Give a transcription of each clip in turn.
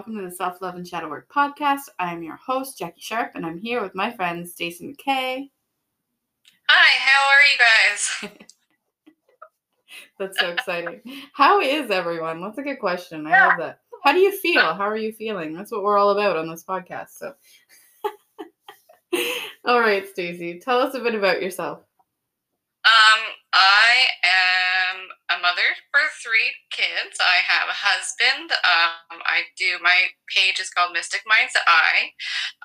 Welcome to the Self Love and Shadow Work podcast. I am your host, Jackie Sharp, and I'm here with my friend Stacey McKay. Hi, how are you guys? That's so exciting. How is everyone? That's a good question. I love that. How do you feel? How are you feeling? That's what we're all about on this podcast. So, all right, Stacey, tell us a bit about yourself. Um, I am a mother for three kids. I have a husband. Um, I do my page is called Mystic Mind's Eye.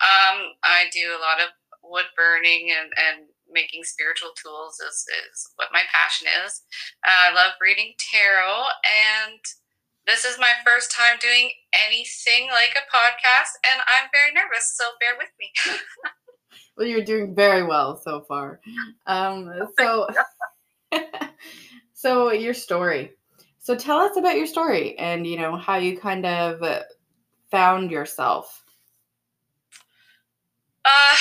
Um, I do a lot of wood burning and, and making spiritual tools is, is what my passion is. Uh, I love reading tarot and this is my first time doing anything like a podcast and I'm very nervous, so bear with me. well, you're doing very well so far. Um, so so your story. So tell us about your story and you know how you kind of found yourself. Uh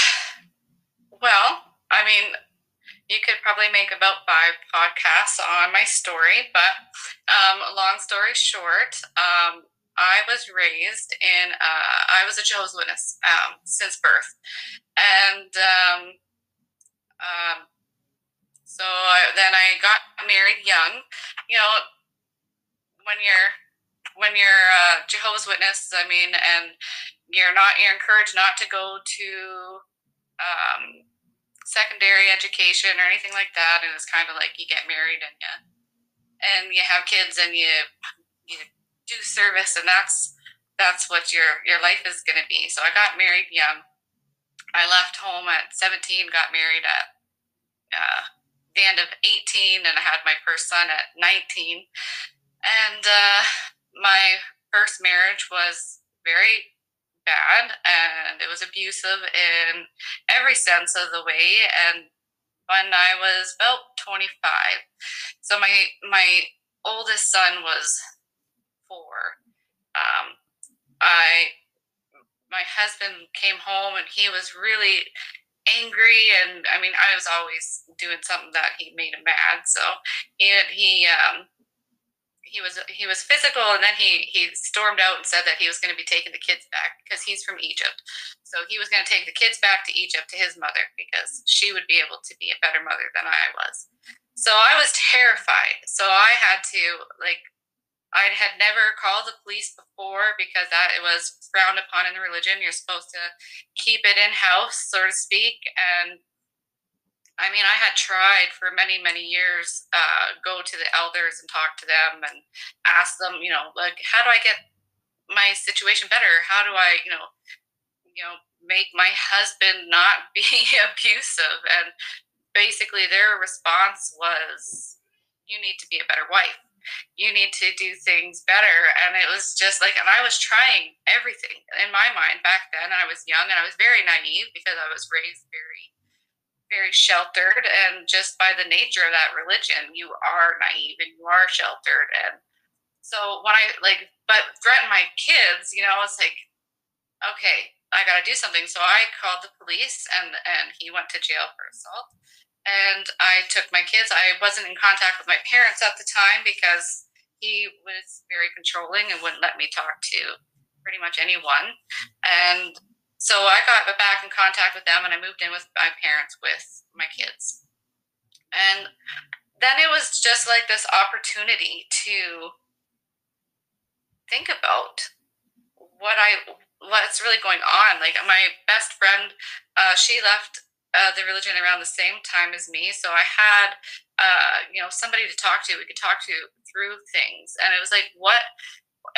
well, I mean, you could probably make about five podcasts on my story, but um, long story short, um, I was raised in, uh, I was a Jehovah's Witness um, since birth. And um, um, so then I got married young. You know, when you're when you're a Jehovah's Witness, I mean, and you're not you're encouraged not to go to um, secondary education or anything like that, and it's kind of like you get married and you and you have kids and you you do service, and that's that's what your your life is going to be. So I got married young. I left home at 17, got married at uh, the end of 18 and I had my first son at 19. And uh, my first marriage was very bad and it was abusive in every sense of the way. And when I was about 25, so my, my oldest son was four. Um, I, my husband came home and he was really angry and i mean i was always doing something that he made him mad so he he um he was he was physical and then he he stormed out and said that he was going to be taking the kids back because he's from egypt. So he was going to take the kids back to egypt to his mother because she would be able to be a better mother than i was. So i was terrified. So i had to like I had never called the police before because that it was frowned upon in the religion. You're supposed to keep it in house, so to speak. And I mean, I had tried for many, many years, uh, go to the elders and talk to them and ask them, you know, like, how do I get my situation better? How do I, you know, you know, make my husband not be abusive? And basically, their response was, you need to be a better wife you need to do things better. And it was just like, and I was trying everything in my mind back then. I was young and I was very naive because I was raised very, very sheltered. And just by the nature of that religion, you are naive and you are sheltered. And so when I like, but threaten my kids, you know, it's like, okay, I got to do something. So I called the police and, and he went to jail for assault and I took my kids. I wasn't in contact with my parents at the time because he was very controlling and wouldn't let me talk to pretty much anyone. And so I got back in contact with them and I moved in with my parents with my kids. And then it was just like this opportunity to think about what I what's really going on. Like my best friend, uh, she left uh, the religion around the same time as me. So I had, uh, you know, somebody to talk to. We could talk to through things, and it was like, what,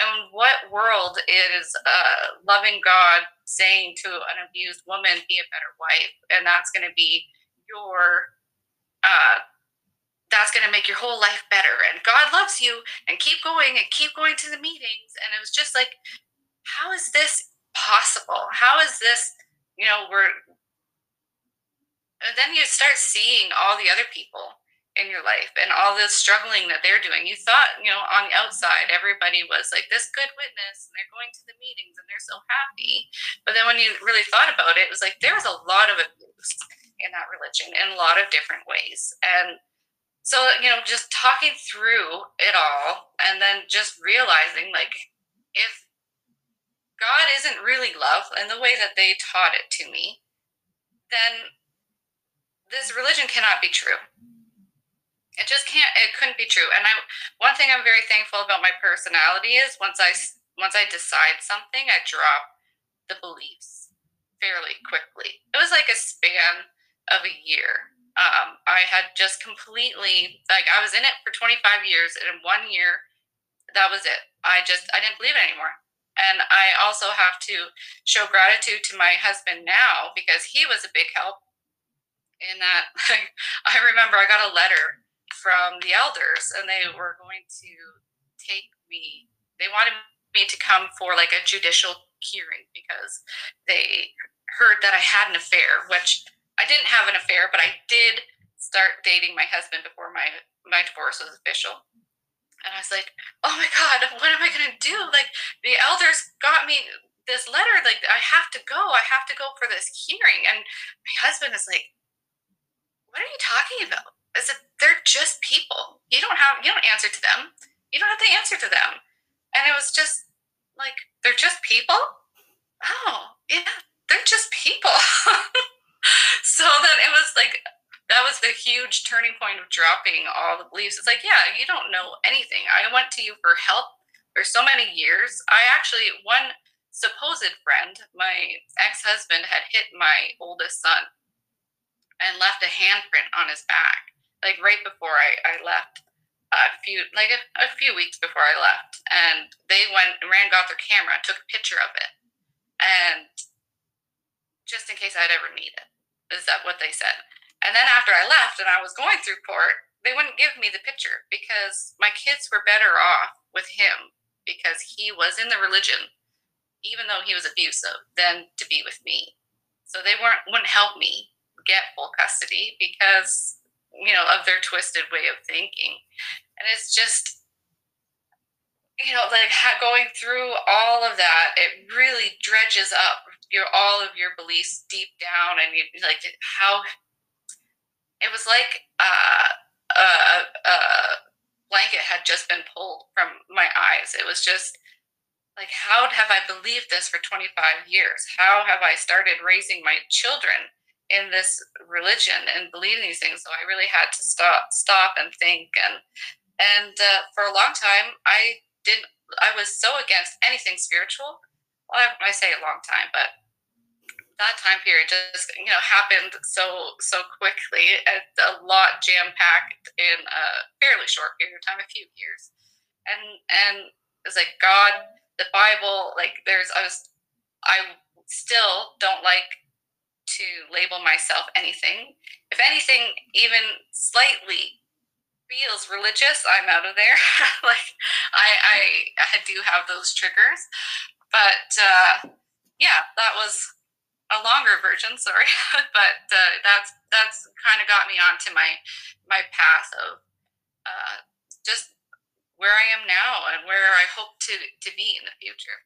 in what world is a loving God saying to an abused woman, "Be a better wife," and that's going to be your, uh, that's going to make your whole life better, and God loves you, and keep going and keep going to the meetings, and it was just like, how is this possible? How is this? You know, we're and then you start seeing all the other people in your life and all the struggling that they're doing. You thought, you know, on the outside, everybody was like this good witness and they're going to the meetings and they're so happy. But then when you really thought about it, it was like there was a lot of abuse in that religion in a lot of different ways. And so, you know, just talking through it all and then just realizing like if God isn't really love in the way that they taught it to me, then this religion cannot be true. It just can't. It couldn't be true. And I, one thing I'm very thankful about my personality is once I once I decide something, I drop the beliefs fairly quickly. It was like a span of a year. Um, I had just completely like I was in it for 25 years, and in one year, that was it. I just I didn't believe it anymore. And I also have to show gratitude to my husband now because he was a big help in that. Like, I remember I got a letter from the elders and they were going to take me, they wanted me to come for like a judicial hearing because they heard that I had an affair, which I didn't have an affair, but I did start dating my husband before my, my divorce was official. And I was like, oh my God, what am I going to do? Like, the elders got me this letter. Like, I have to go. I have to go for this hearing. And my husband is like, what are you talking about? I said, they're just people. You don't have, you don't answer to them. You don't have to answer to them. And it was just like, they're just people? Oh, yeah, they're just people. so then it was like, that was the huge turning point of dropping all the beliefs. It's like, yeah, you don't know anything. I went to you for help for so many years. I actually, one supposed friend, my ex husband, had hit my oldest son and left a handprint on his back, like right before I, I left. A few like a, a few weeks before I left, and they went and ran, got their camera, took a picture of it, and just in case I'd ever need it, is that what they said? And then after I left and I was going through court, they wouldn't give me the picture because my kids were better off with him because he was in the religion, even though he was abusive, than to be with me. So they weren't wouldn't help me get full custody because you know of their twisted way of thinking, and it's just you know like going through all of that, it really dredges up your all of your beliefs deep down, and you like how it was like uh, a, a blanket had just been pulled from my eyes. It was just like, how have I believed this for 25 years? How have I started raising my children in this religion and believing these things? So I really had to stop, stop and think. And and uh, for a long time, I didn't. I was so against anything spiritual. Well, I, I say a long time, but that time period just you know happened so so quickly a lot jam packed in a fairly short period of time a few years and and it's like god the bible like there's i was i still don't like to label myself anything if anything even slightly feels religious i'm out of there like I, I i do have those triggers but uh yeah that was a longer version, sorry, but uh, that's that's kind of got me onto my my path of uh, just where I am now and where I hope to to be in the future.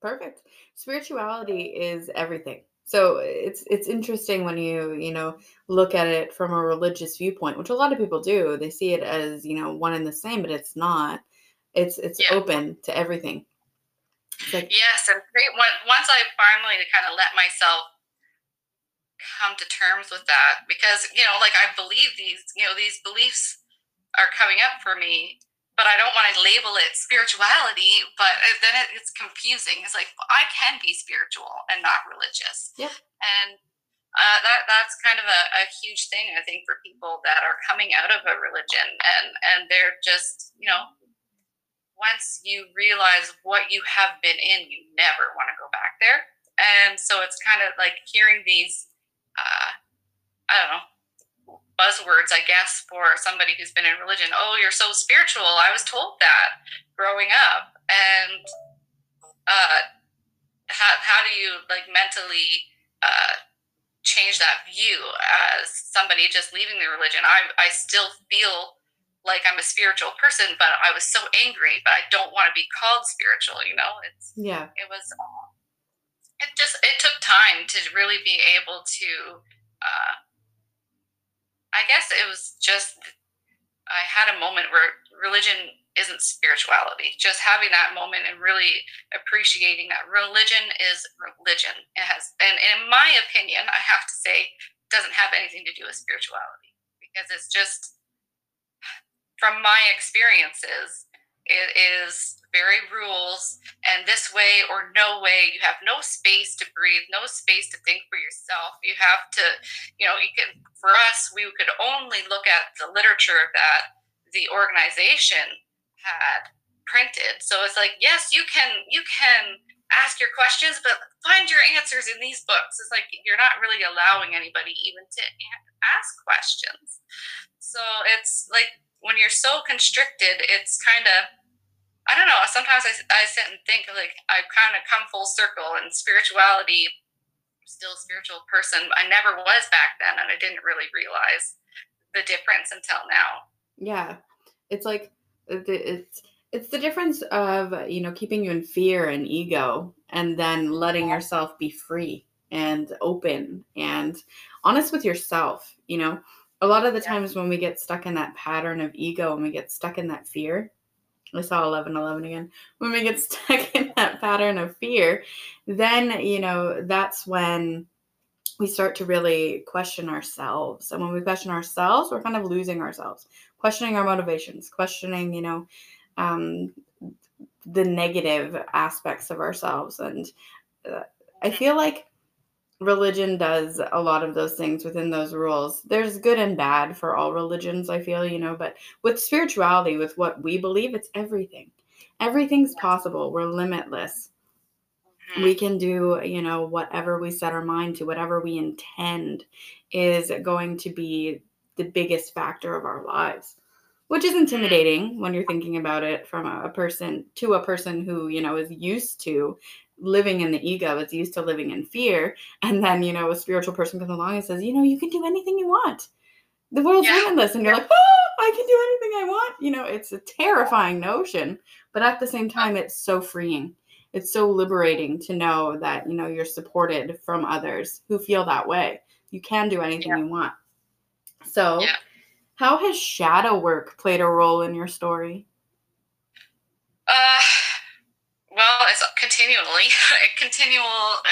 Perfect. Spirituality is everything. So it's it's interesting when you you know look at it from a religious viewpoint, which a lot of people do. They see it as you know one and the same, but it's not. It's it's yeah. open to everything. Like, yes, and great once I finally kind of let myself come to terms with that, because you know, like I believe these, you know, these beliefs are coming up for me, but I don't want to label it spirituality. But then it's confusing. It's like well, I can be spiritual and not religious. Yeah, and uh, that that's kind of a, a, huge thing I think for people that are coming out of a religion and and they're just you know once you realize what you have been in, you never want to go back there. And so it's kind of like hearing these, uh, I don't know, buzzwords, I guess, for somebody who's been in religion. Oh, you're so spiritual. I was told that growing up. And uh, how, how do you like mentally uh, change that view as somebody just leaving the religion? I, I still feel like I'm a spiritual person, but I was so angry, but I don't want to be called spiritual, you know? It's yeah. It was it just it took time to really be able to uh I guess it was just I had a moment where religion isn't spirituality. Just having that moment and really appreciating that religion is religion. It has, and in my opinion, I have to say, doesn't have anything to do with spirituality because it's just from my experiences it is very rules and this way or no way you have no space to breathe no space to think for yourself. You have to you know you can for us we could only look at the literature that the organization had printed. So it's like yes you can you can ask your questions but find your answers in these books. It's like you're not really allowing anybody even to ask questions. So it's like when you're so constricted it's kind of I don't know. Sometimes I, I sit and think like I've kind of come full circle and spirituality, still a spiritual person. I never was back then, and I didn't really realize the difference until now. Yeah, it's like it's it's the difference of you know keeping you in fear and ego, and then letting yourself be free and open and honest with yourself. You know, a lot of the times when we get stuck in that pattern of ego and we get stuck in that fear I saw 11 11 again. When we get stuck in that pattern of fear, then, you know, that's when we start to really question ourselves. And when we question ourselves, we're kind of losing ourselves, questioning our motivations, questioning, you know, um, the negative aspects of ourselves. And uh, I feel like religion does a lot of those things within those rules. There's good and bad for all religions, I feel, you know, but with spirituality, with what we believe, it's everything. Everything's possible. We're limitless. Mm-hmm. We can do, you know, whatever we set our mind to, whatever we intend is going to be the biggest factor of our lives which is intimidating when you're thinking about it from a person to a person who you know is used to living in the ego is used to living in fear. And then you know a spiritual person comes along and says you know you can do anything you want. The world's yeah. limitless and you're yeah. like oh i can do anything i want. You know it's a terrifying notion but at the same time it's so freeing. It's so liberating to know that you know you're supported from others who feel that way. You can do anything yeah. you want. So how has shadow work played a role in your story? Uh well, it's continually a continual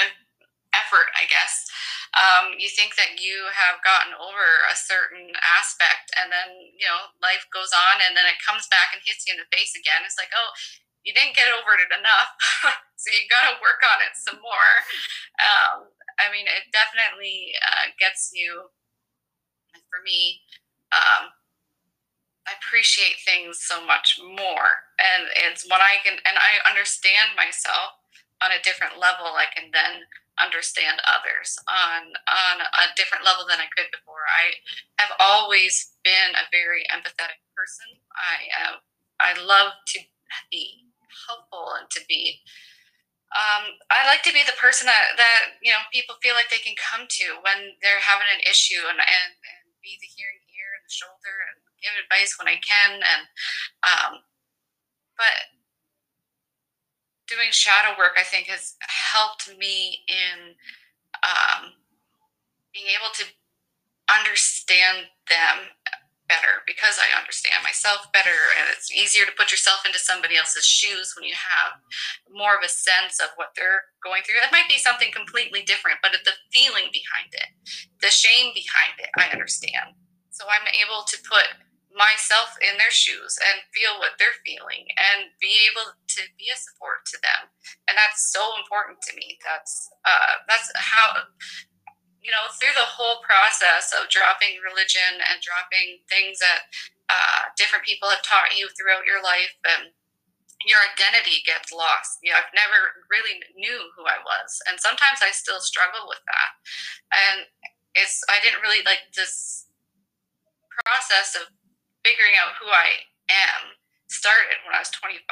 effort, I guess. Um, you think that you have gotten over a certain aspect, and then you know life goes on, and then it comes back and hits you in the face again. It's like, oh, you didn't get over it enough, so you got to work on it some more. Um, I mean, it definitely uh, gets you. For me, um, I appreciate things so much more. And it's when I can, and I understand myself on a different level, I can then understand others on on a different level than I could before. I have always been a very empathetic person. I uh, I love to be helpful and to be. Um, I like to be the person that, that you know people feel like they can come to when they're having an issue and, and, and be the hearing ear shoulder and give advice when I can, and um, but doing shadow work, I think, has helped me in um, being able to understand them better because I understand myself better, and it's easier to put yourself into somebody else's shoes when you have more of a sense of what they're going through. It might be something completely different, but the feeling behind it, the shame behind it, I understand. So I'm able to put myself in their shoes and feel what they're feeling and be able to be a support to them and that's so important to me that's uh, that's how you know through the whole process of dropping religion and dropping things that uh, different people have taught you throughout your life and your identity gets lost. You know, I've never really knew who I was, and sometimes I still struggle with that. And it's I didn't really like this process of figuring out who I am started when I was 25.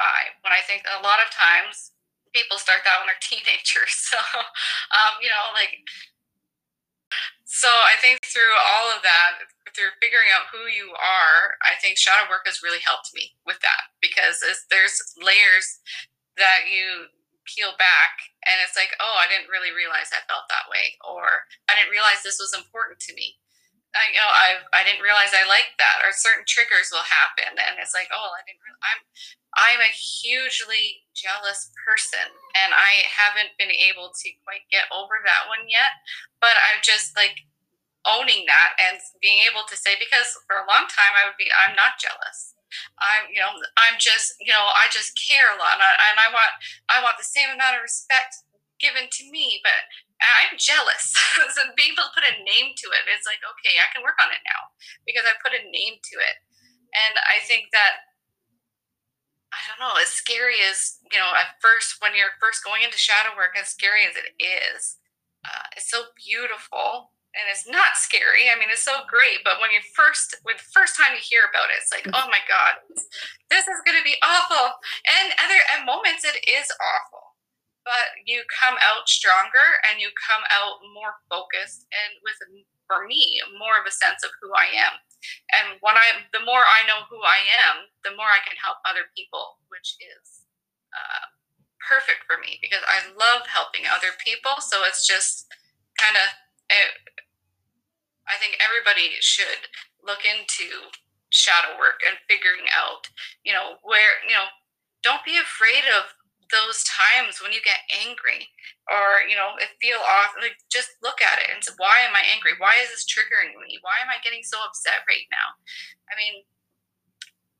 When I think a lot of times people start that when they're teenagers. So, um, you know, like, so I think through all of that, through figuring out who you are, I think shadow work has really helped me with that because there's layers that you peel back and it's like, oh, I didn't really realize I felt that way, or I didn't realize this was important to me I, you know, I I didn't realize I liked that, or certain triggers will happen, and it's like, oh, I didn't. Really, I'm I'm a hugely jealous person, and I haven't been able to quite get over that one yet. But I'm just like owning that and being able to say because for a long time I would be I'm not jealous. I'm you know I'm just you know I just care a lot, and I, and I want I want the same amount of respect given to me, but I'm jealous. so being able to put a name to it, it's like, okay, I can work on it now because I put a name to it. And I think that, I don't know, as scary as, you know, at first, when you're first going into shadow work, as scary as it is, uh, it's so beautiful and it's not scary. I mean, it's so great. But when you first, when the first time you hear about it, it's like, oh my God, this is going to be awful. And other at moments, it is awful but you come out stronger and you come out more focused and with for me more of a sense of who I am. And when I the more I know who I am, the more I can help other people, which is uh, perfect for me because I love helping other people. So it's just kind of eh, I think everybody should look into shadow work and figuring out, you know, where, you know, don't be afraid of those times when you get angry or you know it feel off like just look at it and say why am i angry? Why is this triggering me? Why am i getting so upset right now? I mean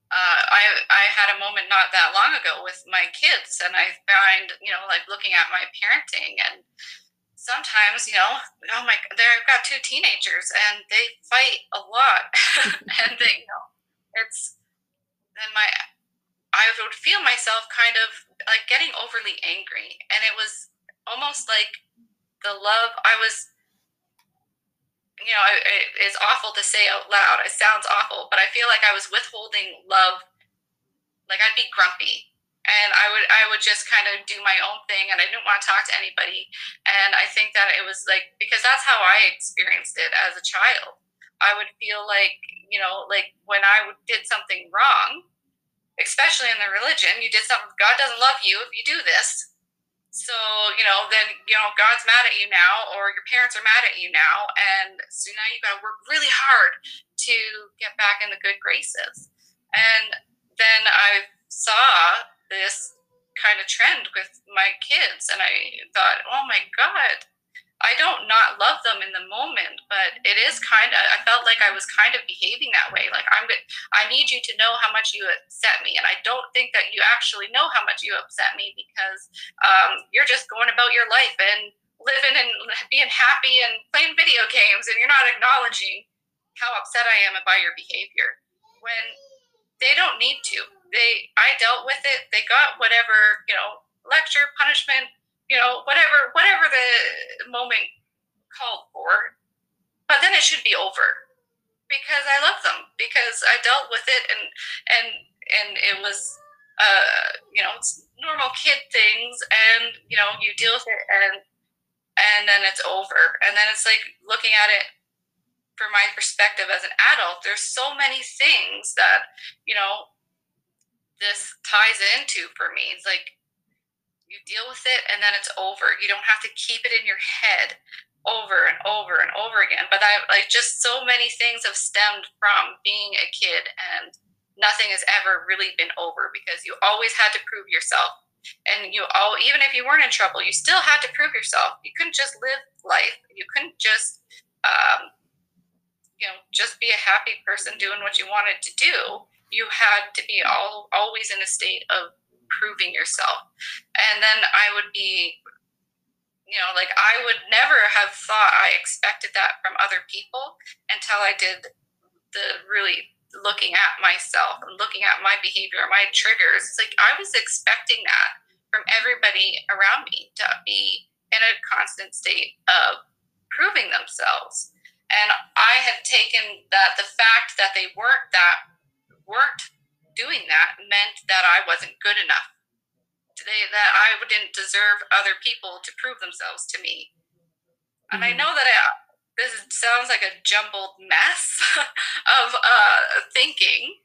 uh, I I had a moment not that long ago with my kids, and I find you know like looking at my parenting, and sometimes you know oh my there I've got two teenagers and they fight a lot, and they you know it's then my I would feel myself kind of like getting overly angry. And it was almost like the love I was, you know, it, it's awful to say out loud. It sounds awful, but I feel like I was withholding love. Like I'd be grumpy and I would I would just kind of do my own thing and I didn't want to talk to anybody and I think that it was like because that's how I experienced it as a child I would feel like you know like when I did something wrong especially in the religion, you did something, God doesn't love you if you do this. So, you know, then, you know, God's mad at you now, or your parents are mad at you now. And so now you've got to work really hard to get back in the good graces. And then I saw this kind of trend with my kids, and I thought, oh my God, I don't not love them in the moment, but it is kind of, I felt like I was kind of behaving that way. Like, I'm. I need you to know how much you upset me. And I don't think that you actually know how much you upset me because um, you're just going about your life and living and being happy and playing video games, and you're not acknowledging how upset I am about your behavior when they don't need to. They, I dealt with it. They got whatever, you know, lecture, punishment, you know, whatever whatever the moment called for. But then it should be over because I love them because I dealt with it and and and it was uh you know it's normal kid things and you know you deal with it and and then it's over and then it's like looking at it from my perspective as an adult there's so many things that you know this ties into for me it's like you deal with it and then it's over. You don't have to keep it in your head over and over and over again. But I like just so many things have stemmed from being a kid and nothing has ever really been over because you always had to prove yourself. And you all even if you weren't in trouble, you still had to prove yourself. You couldn't just live life. You couldn't just um, you know, just be a happy person doing what you wanted to do. You had to be all always in a state of proving yourself. And then I would be, you know, like I would never have thought I expected that from other people until I did the really looking at myself and looking at my behavior, my triggers. It's like I was expecting that from everybody around me to be in a constant state of proving themselves. And I had taken that the fact that they weren't that weren't doing that meant that I wasn't good enough. They, that I didn't deserve other people to prove themselves to me. And mm-hmm. I know that I, this sounds like a jumbled mess of uh, thinking,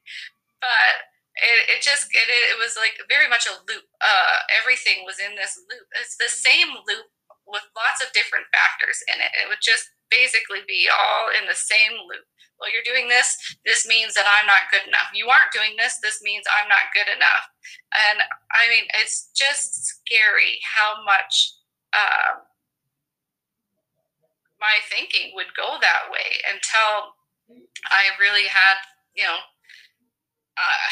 but it, it just it, it was like very much a loop. Uh, everything was in this loop. It's the same loop with lots of different factors in it. It was just basically be all in the same loop. Well, you're doing this, this means that I'm not good enough. You aren't doing this, this means I'm not good enough. And I mean, it's just scary how much uh, my thinking would go that way until I really had, you know, uh,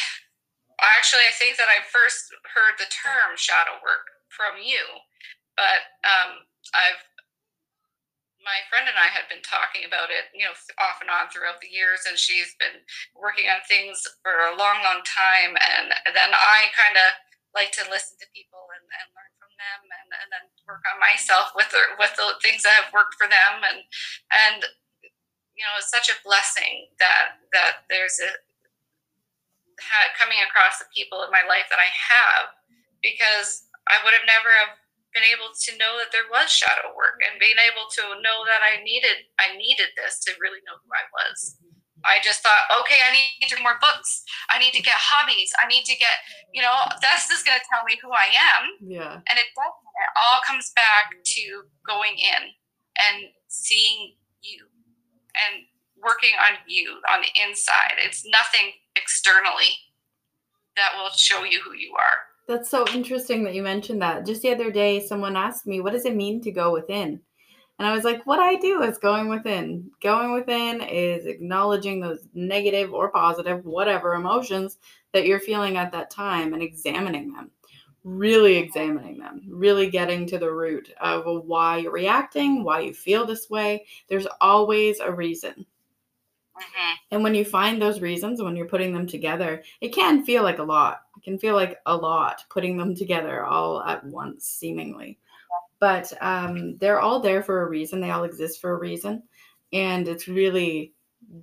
actually, I think that I first heard the term shadow work from you, but um, I've my friend and I had been talking about it, you know, off and on throughout the years, and she's been working on things for a long, long time. And then I kind of like to listen to people and, and learn from them, and, and then work on myself with the, with the things that have worked for them. And and you know, it's such a blessing that that there's a coming across the people in my life that I have, because I would have never have been able to know that there was shadow work and being able to know that I needed I needed this to really know who I was. I just thought, okay, I need to do more books. I need to get hobbies. I need to get, you know, that's just going to tell me who I am. Yeah. And it doesn't. It all comes back to going in and seeing you and working on you on the inside. It's nothing externally that will show you who you are. That's so interesting that you mentioned that. Just the other day, someone asked me, What does it mean to go within? And I was like, What I do is going within. Going within is acknowledging those negative or positive, whatever emotions that you're feeling at that time and examining them. Really examining them, really getting to the root of why you're reacting, why you feel this way. There's always a reason. Mm-hmm. And when you find those reasons, when you're putting them together, it can feel like a lot. It can feel like a lot putting them together all at once, seemingly. But um, they're all there for a reason. They all exist for a reason. And it's really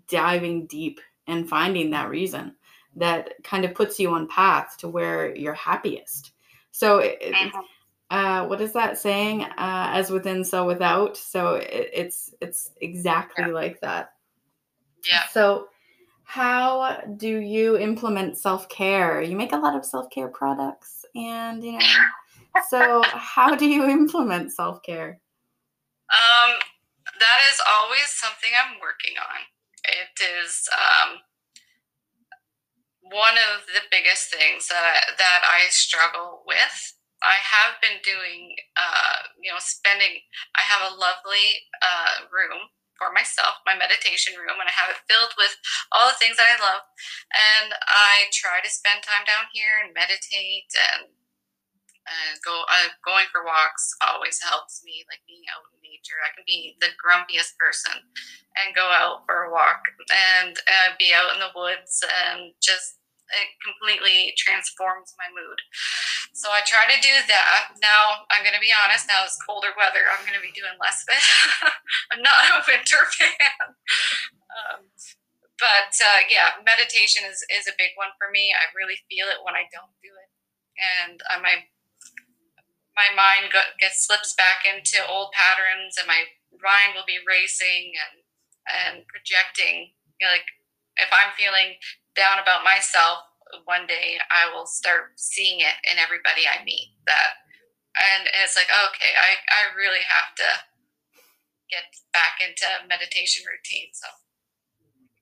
diving deep and finding that reason that kind of puts you on path to where you're happiest. So, it, mm-hmm. uh, what is that saying? Uh, as within, so without. So it, it's it's exactly yeah. like that. Yeah. So, how do you implement self care? You make a lot of self care products, and you know, so how do you implement self care? Um, that is always something I'm working on. It is um, one of the biggest things that that I struggle with. I have been doing, uh, you know, spending. I have a lovely uh, room for myself, my meditation room, and I have it filled with all the things that I love. And I try to spend time down here and meditate and uh, go uh, going for walks always helps me like being out in nature i can be the grumpiest person and go out for a walk and uh, be out in the woods and just it completely transforms my mood. So I try to do that. Now I'm going to be honest. Now it's colder weather. I'm going to be doing less of it. I'm not a winter fan. Um, but uh, yeah, meditation is, is a big one for me. I really feel it when I don't do it, and uh, my my mind go, gets slips back into old patterns, and my mind will be racing and and projecting. You know, like if I'm feeling down about myself, one day I will start seeing it in everybody I meet. That, and it's like, okay, I, I really have to get back into meditation routine. So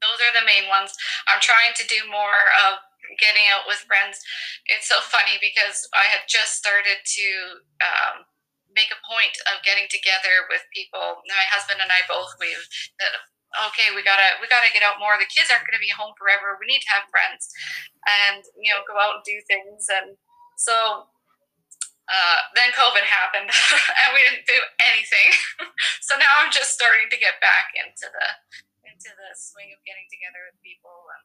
those are the main ones. I'm trying to do more of getting out with friends. It's so funny because I had just started to um, make a point of getting together with people. My husband and I both we've okay, we gotta we gotta get out more. The kids aren't gonna be home forever. We need to have friends, and you know, go out and do things. And so uh, then COVID happened, and we didn't do anything. so now I'm just starting to get back into the into the swing of getting together with people. And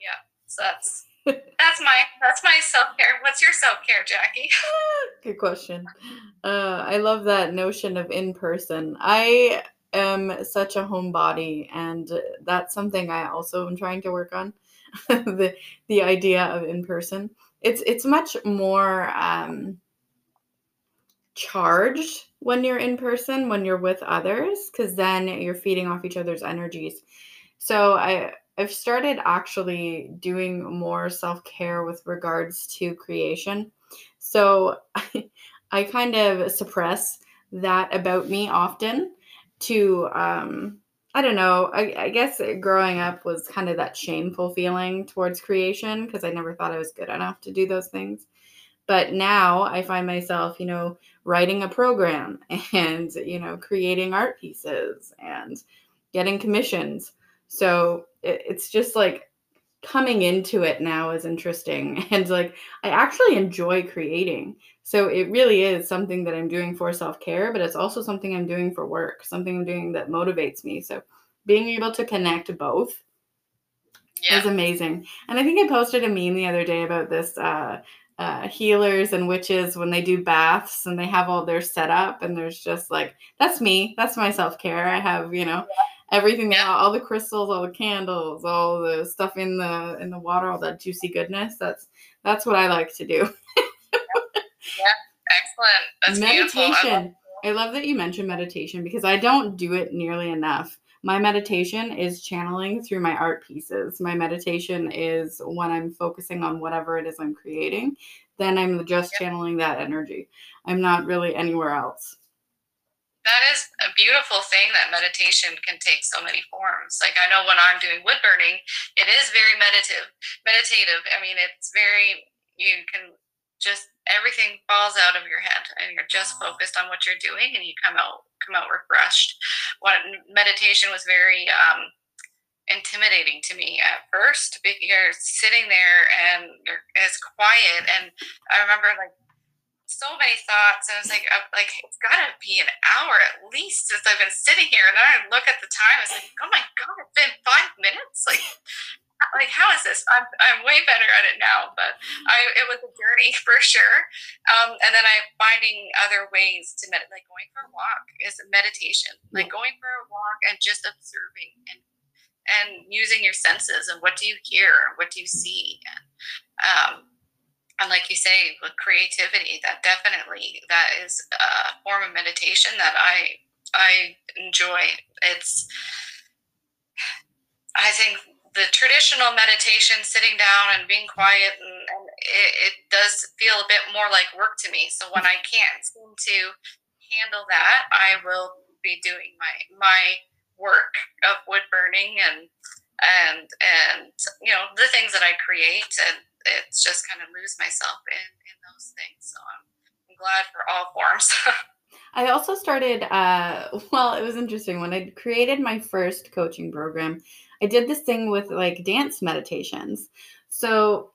yeah, so that's that's my that's my self care. What's your self care, Jackie? Good question. Uh, I love that notion of in person. I am such a homebody, and that's something I also am trying to work on. the the idea of in person. It's it's much more um, charged when you're in person when you're with others because then you're feeding off each other's energies. So I I've started actually doing more self care with regards to creation. So I, I kind of suppress that about me often to um I don't know. I, I guess growing up was kind of that shameful feeling towards creation because I never thought I was good enough to do those things. But now I find myself, you know, writing a program and, you know, creating art pieces and getting commissions. So it, it's just like coming into it now is interesting. And like I actually enjoy creating. So it really is something that I'm doing for self care, but it's also something I'm doing for work, something I'm doing that motivates me. So being able to connect both yeah. is amazing. And I think I posted a meme the other day about this uh, uh, healers and witches when they do baths and they have all their setup and there's just like that's me that's my self-care i have you know everything yeah. all the crystals all the candles all the stuff in the in the water all that juicy goodness that's that's what i like to do yeah excellent that's meditation I love, I love that you mentioned meditation because i don't do it nearly enough my meditation is channeling through my art pieces. My meditation is when I'm focusing on whatever it is I'm creating, then I'm just channeling that energy. I'm not really anywhere else. That is a beautiful thing that meditation can take so many forms. Like I know when I'm doing wood burning, it is very meditative. Meditative. I mean, it's very you can just everything falls out of your head and you're just focused on what you're doing and you come out come out refreshed. What meditation was very um, intimidating to me at first you're sitting there and you're it's quiet and i remember like so many thoughts and it's like uh, like it's gotta be an hour at least since i've been sitting here. And then i look at the time it's like oh my god it's been five minutes? Like like how is this? I'm, I'm way better at it now but i it was a journey for sure. Um, and then i'm finding other ways to meditate like going for a walk is a meditation. Like going for a walk and just observing and and using your senses and what do you hear what do you see and um, and like you say with creativity that definitely that is a form of meditation that i i enjoy. It's i think the traditional meditation, sitting down and being quiet, and, and it, it, does feel a bit more like work to me. So when I can't seem to handle that, I will be doing my my work of wood burning and and and you know the things that I create, and it's just kind of lose myself in in those things. So I'm, I'm glad for all forms. I also started, uh, well, it was interesting when I created my first coaching program. I did this thing with like dance meditations. So,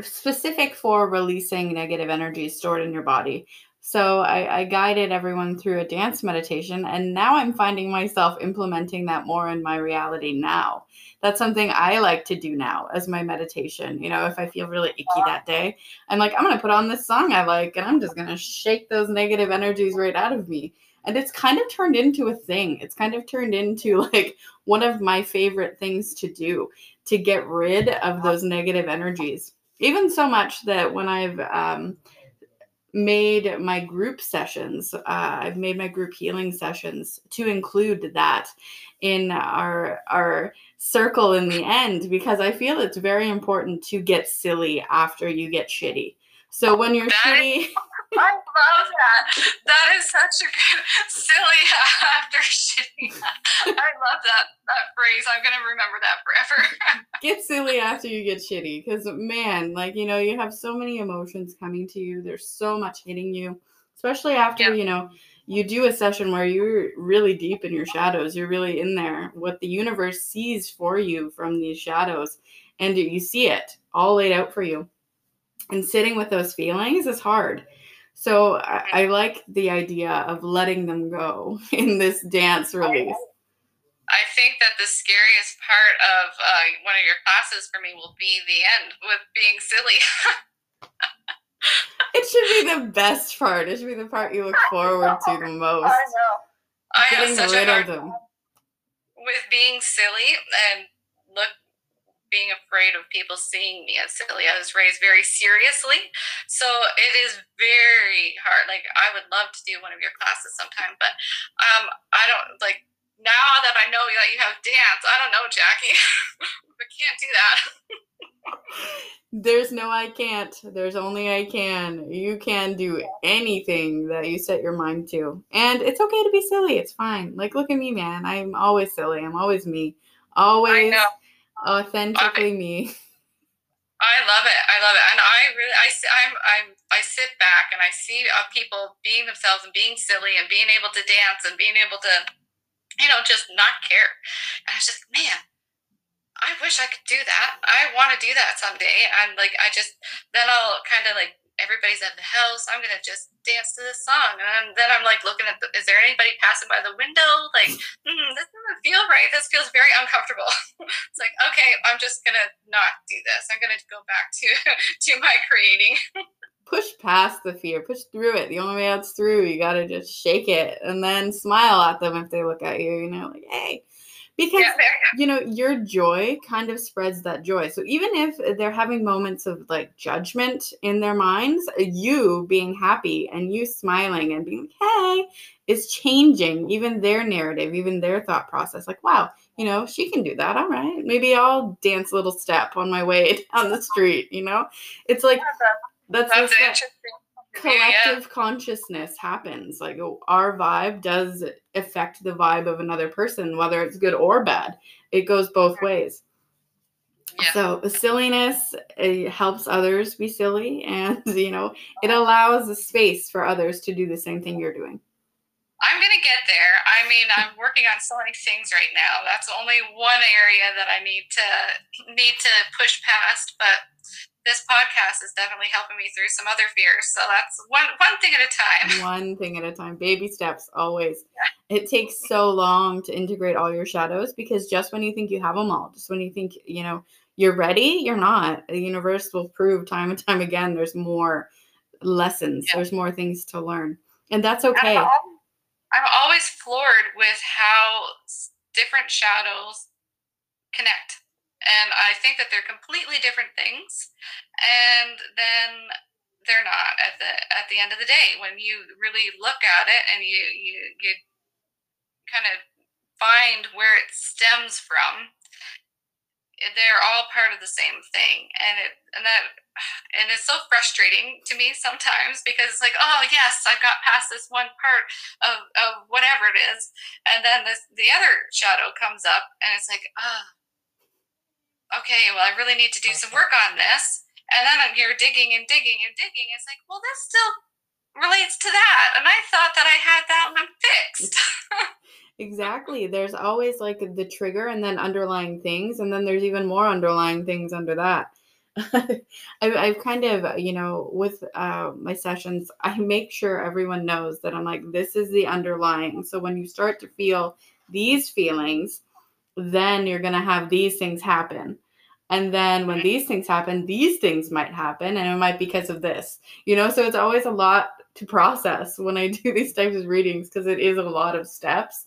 specific for releasing negative energy stored in your body. So, I, I guided everyone through a dance meditation, and now I'm finding myself implementing that more in my reality now. That's something I like to do now as my meditation. You know, if I feel really icky that day, I'm like, I'm going to put on this song I like, and I'm just going to shake those negative energies right out of me and it's kind of turned into a thing. It's kind of turned into like one of my favorite things to do to get rid of those negative energies. Even so much that when i've um, made my group sessions uh, i've made my group healing sessions to include that in our our circle in the end because i feel it's very important to get silly after you get shitty. So when you're shitty I love that. That is such a good silly after shitty. I love that that phrase. I'm gonna remember that forever. get silly after you get shitty, because man, like you know, you have so many emotions coming to you. There's so much hitting you, especially after yeah. you know you do a session where you're really deep in your shadows. You're really in there. What the universe sees for you from these shadows, and you see it all laid out for you. And sitting with those feelings is hard so I, I, like the idea of letting them go in this dance release. I think that the scariest part of uh, one of your classes for me will be the end with being silly. it should be the best part. It should be the part you look forward to the most. I know. I Getting rid of them. With being silly and being afraid of people seeing me as silly. I was raised very seriously. So it is very hard. Like I would love to do one of your classes sometime, but um I don't like now that I know that you have dance, I don't know, Jackie. I can't do that. There's no I can't. There's only I can. You can do anything that you set your mind to. And it's okay to be silly. It's fine. Like look at me, man. I'm always silly. I'm always me. Always authentically I, me. I love it. I love it. And I really I I'm I'm I sit back and I see uh, people being themselves and being silly and being able to dance and being able to you know just not care. And I was just man, I wish I could do that. I want to do that someday. And like, I just, then I'll kind of like, everybody's at the house. I'm going to just dance to this song. And then I'm like looking at, the, is there anybody passing by the window? Like, mm, this doesn't feel right. This feels very uncomfortable. it's like, okay, I'm just going to not do this. I'm going to go back to, to my creating. push past the fear, push through it. The only way out's through. You got to just shake it and then smile at them if they look at you, you know, like, hey, because you know your joy kind of spreads that joy. So even if they're having moments of like judgment in their minds you being happy and you smiling and being like hey is changing even their narrative even their thought process. Like wow you know she can do that. All right. Maybe i'll dance a little step on my way down the street you know? It's like that's, that's interesting collective yeah. consciousness happens. Like our vibe does affect the vibe of another person, whether it's good or bad. It goes both ways. Yeah. So silliness helps others be silly, and you know it allows a space for others to do the same thing you're doing. I'm gonna get there. I mean, I'm working on so many things right now. That's only one area that I need to need to push past, but this podcast is definitely helping me through some other fears. So that's one one thing at a time. One thing at a time. Baby steps always. Yeah. It takes so long to integrate all your shadows because just when you think you have them all, just when you think, you know, you're ready, you're not. The universe will prove time and time again there's more lessons. Yeah. There's more things to learn. And that's okay. I'm, I'm always floored with how different shadows connect and I think that they're completely different things. And then they're not at the at the end of the day. When you really look at it and you you you kind of find where it stems from they're all part of the same thing. And it and that and it's so frustrating to me sometimes because it's like oh yes i've got past this one part of, of whatever it is. And then this the other shadow comes up and it's like oh okay, well, I really need to do some work on this. And then you're digging and digging and digging. It's like, well, this still relates to that. And I thought that I had that one fixed. exactly. There's always like the trigger and then underlying things. And then there's even more underlying things under that. I've, I've, kind of, you know, with uh, my sessions, I make sure everyone knows that I'm like, this is the underlying. So when you start to feel these feelings, then you're going to have these things happen. And then when these things happen, these things might happen, and it might be because of this, you know. So it's always a lot to process when I do these types of readings because it is a lot of steps.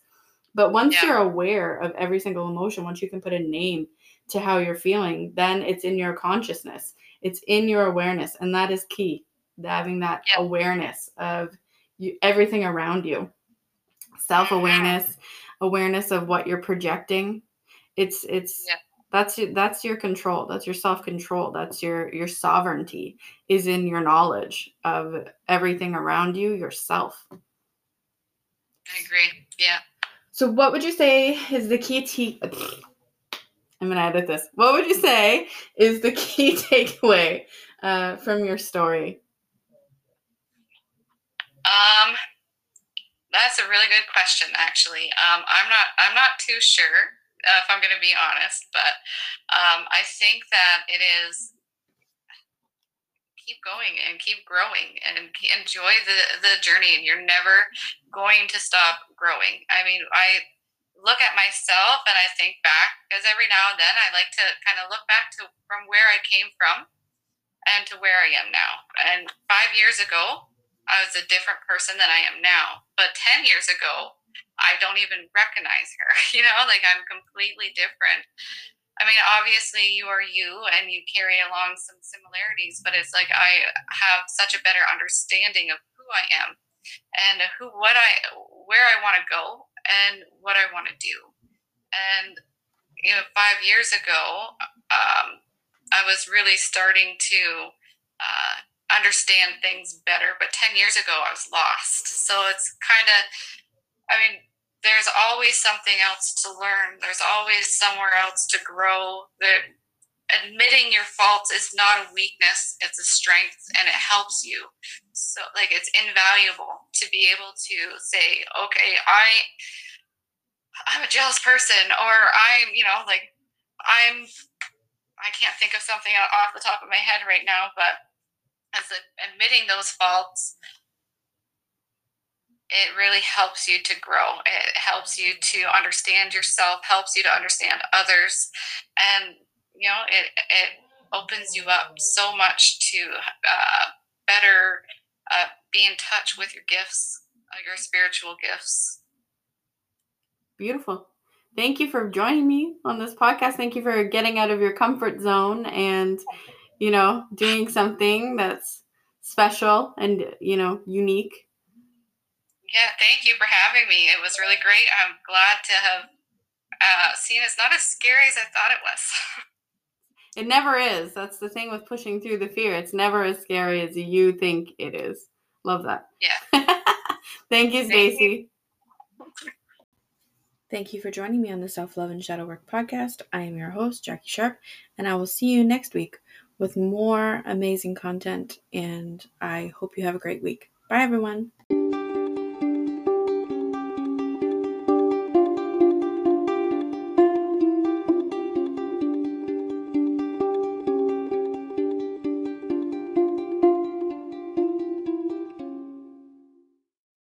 But once yeah. you're aware of every single emotion, once you can put a name to how you're feeling, then it's in your consciousness, it's in your awareness, and that is key. Having that yeah. awareness of you, everything around you, self awareness, awareness of what you're projecting. It's it's yeah. that's that's your control that's your self-control that's your your sovereignty is in your knowledge of everything around you yourself. I agree yeah. So what would you say is the key t i'm gonna edit this. What would you say is the key takeaway uh, from your story? Um that's a really good question, actually. Um, I'm not. I'm not too sure uh, if I'm going to be honest, but um, I think that it is keep going and keep growing and enjoy the the journey, and you're never going to stop growing. I mean, I look at myself and I think back because every now and then I like to kind of look back to from where I came from and to where I am now. And five years ago, I was a different person than I am now. But 10 years ago, I don't even recognize her. You know, like I'm completely different. I mean, obviously, you are you and you carry along some similarities, but it's like I have such a better understanding of who I am and who, what I, where I want to go and what I want to do. And you know, five years ago, um, I was really starting to uh, understand things better. But 10 years ago, I was lost. So it's kind of, I mean, there's always something else to learn, there's always somewhere else to grow. That admitting your faults is not a weakness, it's a strength and it helps you. So, like, it's invaluable to be able to say, okay, I. I'm a jealous person, or I'm, you know, like I'm I can't think of something off the top of my head right now, but as admitting those faults, it really helps you to grow. It helps you to understand yourself, helps you to understand others, and you know it it opens you up so much to uh, better uh, be in touch with your gifts, uh, your spiritual gifts. Beautiful. Thank you for joining me on this podcast. Thank you for getting out of your comfort zone and, you know, doing something that's special and, you know, unique. Yeah, thank you for having me. It was really great. I'm glad to have uh, seen it's not as scary as I thought it was. It never is. That's the thing with pushing through the fear. It's never as scary as you think it is. Love that. Yeah. Thank you, Stacey. Thank you for joining me on the Self Love and Shadow Work podcast. I am your host, Jackie Sharp, and I will see you next week with more amazing content. And I hope you have a great week. Bye, everyone.